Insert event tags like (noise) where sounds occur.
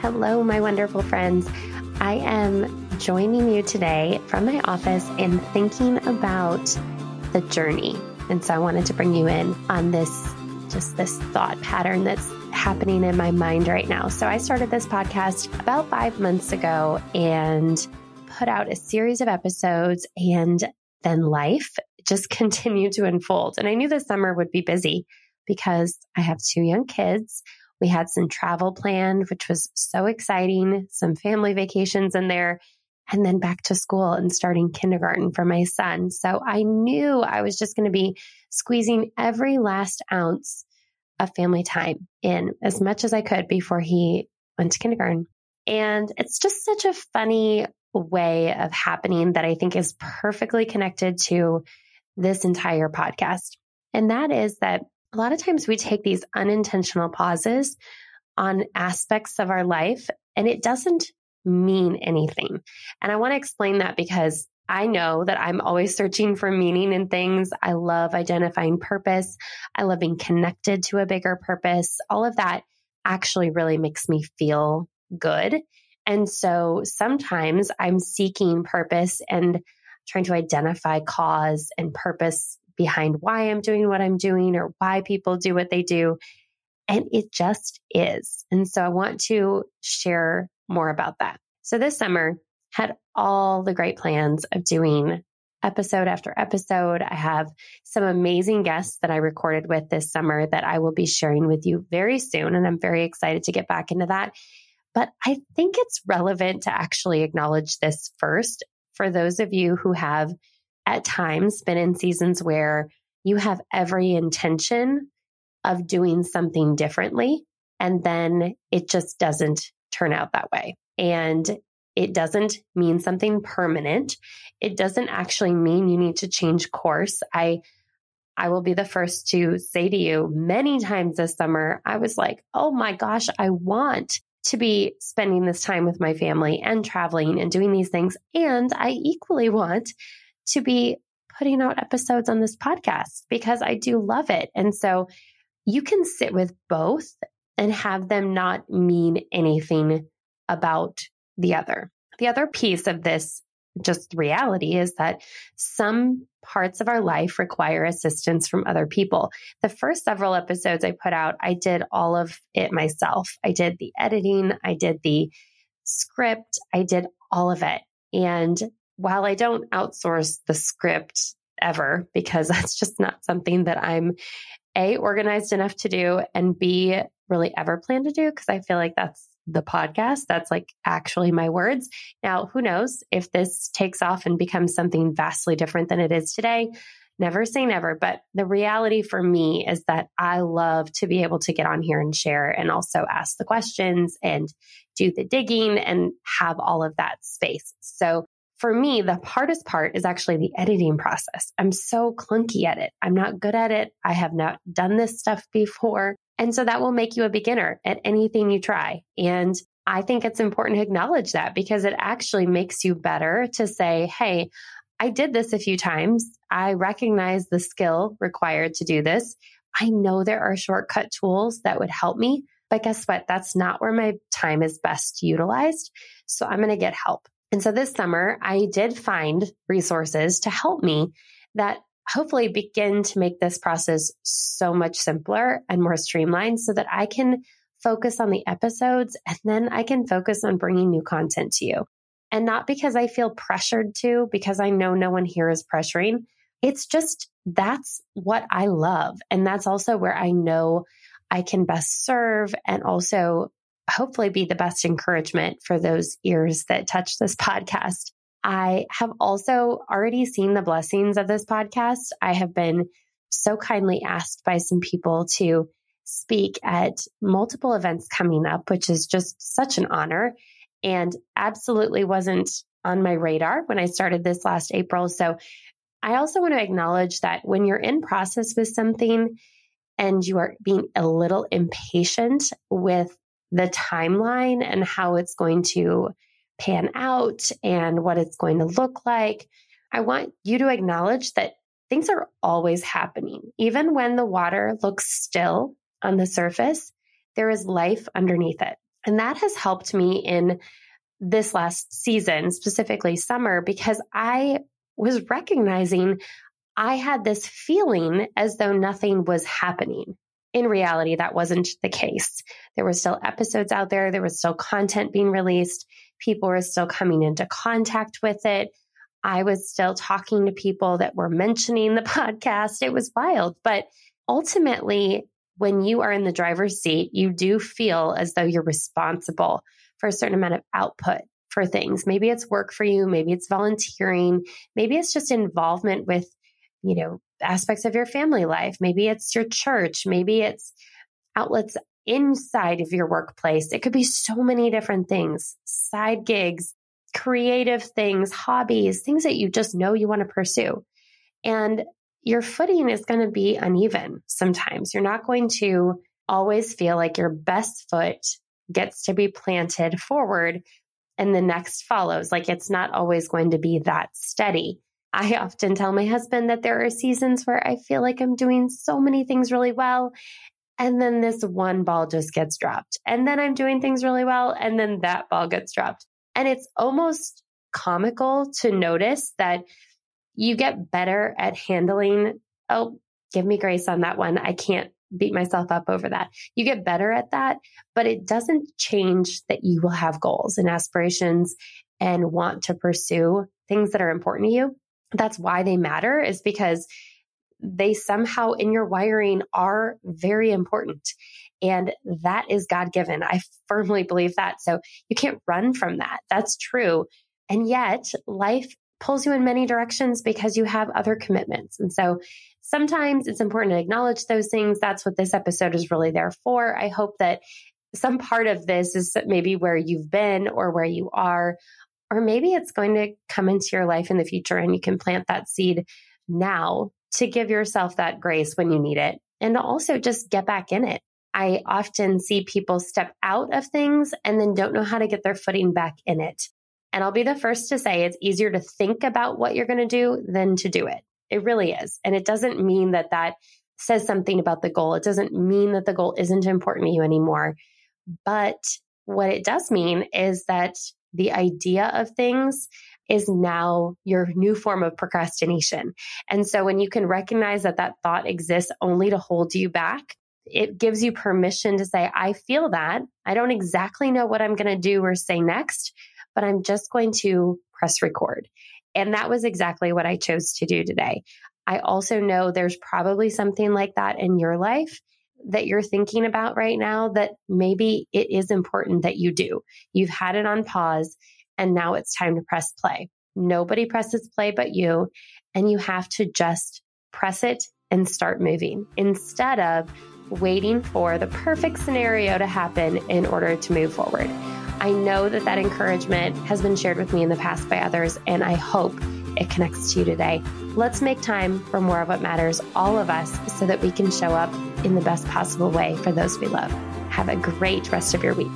Hello, my wonderful friends. I am joining you today from my office and thinking about the journey. And so I wanted to bring you in on this just this thought pattern that's happening in my mind right now. So I started this podcast about 5 months ago and put out a series of episodes and then life just (laughs) continued to unfold. And I knew the summer would be busy because I have two young kids. We had some travel planned, which was so exciting, some family vacations in there, and then back to school and starting kindergarten for my son. So I knew I was just going to be squeezing every last ounce of family time in as much as I could before he went to kindergarten. And it's just such a funny way of happening that I think is perfectly connected to this entire podcast. And that is that a lot of times we take these unintentional pauses on aspects of our life and it doesn't mean anything. And I want to explain that because I know that I'm always searching for meaning in things. I love identifying purpose. I love being connected to a bigger purpose. All of that actually really makes me feel good. And so sometimes I'm seeking purpose and trying to identify cause and purpose behind why I'm doing what I'm doing or why people do what they do. And it just is. And so I want to share more about that. So this summer had all the great plans of doing episode after episode. I have some amazing guests that I recorded with this summer that I will be sharing with you very soon. And I'm very excited to get back into that. But I think it's relevant to actually acknowledge this first for those of you who have at times been in seasons where you have every intention of doing something differently and then it just doesn't turn out that way. And it doesn't mean something permanent. It doesn't actually mean you need to change course. I I will be the first to say to you many times this summer, I was like, oh my gosh, I want to be spending this time with my family and traveling and doing these things. And I equally want to be putting out episodes on this podcast because I do love it. And so you can sit with both and have them not mean anything about the other. The other piece of this just reality is that some parts of our life require assistance from other people. The first several episodes I put out, I did all of it myself. I did the editing, I did the script, I did all of it. And while I don't outsource the script ever, because (laughs) that's just not something that I'm A, organized enough to do, and B, really ever plan to do, because I feel like that's the podcast. That's like actually my words. Now, who knows if this takes off and becomes something vastly different than it is today? Never say never. But the reality for me is that I love to be able to get on here and share and also ask the questions and do the digging and have all of that space. So for me, the hardest part is actually the editing process. I'm so clunky at it. I'm not good at it. I have not done this stuff before. And so that will make you a beginner at anything you try. And I think it's important to acknowledge that because it actually makes you better to say, Hey, I did this a few times. I recognize the skill required to do this. I know there are shortcut tools that would help me, but guess what? That's not where my time is best utilized. So I'm going to get help. And so this summer, I did find resources to help me that hopefully begin to make this process so much simpler and more streamlined so that I can focus on the episodes and then I can focus on bringing new content to you. And not because I feel pressured to, because I know no one here is pressuring. It's just that's what I love. And that's also where I know I can best serve and also hopefully be the best encouragement for those ears that touch this podcast. I have also already seen the blessings of this podcast. I have been so kindly asked by some people to speak at multiple events coming up, which is just such an honor and absolutely wasn't on my radar when I started this last April. So I also want to acknowledge that when you're in process with something and you are being a little impatient with the timeline and how it's going to pan out and what it's going to look like. I want you to acknowledge that things are always happening. Even when the water looks still on the surface, there is life underneath it. And that has helped me in this last season, specifically summer, because I was recognizing I had this feeling as though nothing was happening. In reality, that wasn't the case. There were still episodes out there. There was still content being released. People were still coming into contact with it. I was still talking to people that were mentioning the (laughs) podcast. It was wild. But ultimately, when you are in the driver's seat, you do feel as though you're responsible for a certain amount of output for things. Maybe it's work for you, maybe it's volunteering, maybe it's just involvement with, you know, aspects of your family life, maybe it's your church, maybe it's outlets inside of your workplace. It could be so many different things, side gigs, creative things, hobbies, things that you just know you want to pursue. And your footing is going to be uneven sometimes. You're not going to always feel like your best foot gets to be planted forward and the next follows. Like it's not always going to be that steady. I often tell my husband that there are seasons where I feel like I'm doing so many things really well. And then this one ball just gets dropped. And then I'm doing things really well. And then that ball gets dropped. And it's almost comical to notice that you get better at handling, oh, give me grace on that one. I can't beat myself up over that. You get better at that, but it doesn't change that you will have goals and aspirations and want to pursue things that are important to you. That's why they matter is because they somehow in your wiring are very important. And that is God given. I firmly believe that. So you can't run from that. That's true. And yet life pulls you in many directions because you have other commitments. And so sometimes it's important to acknowledge those things. That's what this episode is really there for. I hope that some part of this is maybe where you've been or where you are, or maybe it's going to come into your life in the future and you can plant that seed now to give yourself that grace when you need it and also just get back in it. I often see people step out of things and then don't know how to get their footing back in it. And I'll be the first to say it's easier to think about what you're going to do than to do it. It really is. And it doesn't mean that that says something about the goal. It doesn't mean that the goal isn't important to you anymore. But what it does mean is that the idea of things is now your new form of procrastination. And so when you can recognize that that thought exists only to hold you back, it gives you permission to say, I feel that. I don't exactly know what I'm going to do or say next, but I'm just going to press record. And that was exactly what I chose to do today. I also know there's probably something like that in your life that you're thinking about right now that maybe it is important that you do. You've had it on pause and now it's time to press play. Nobody presses play but you, and you have to just press it and start moving instead of waiting for the perfect scenario to happen in order to move forward. I know that that encouragement has been shared with me in the past by others, and I hope it connects to you today. Let's make time for more of what matters, all of us, so that we can show up in the best possible way for those we love. Have a great rest of your week.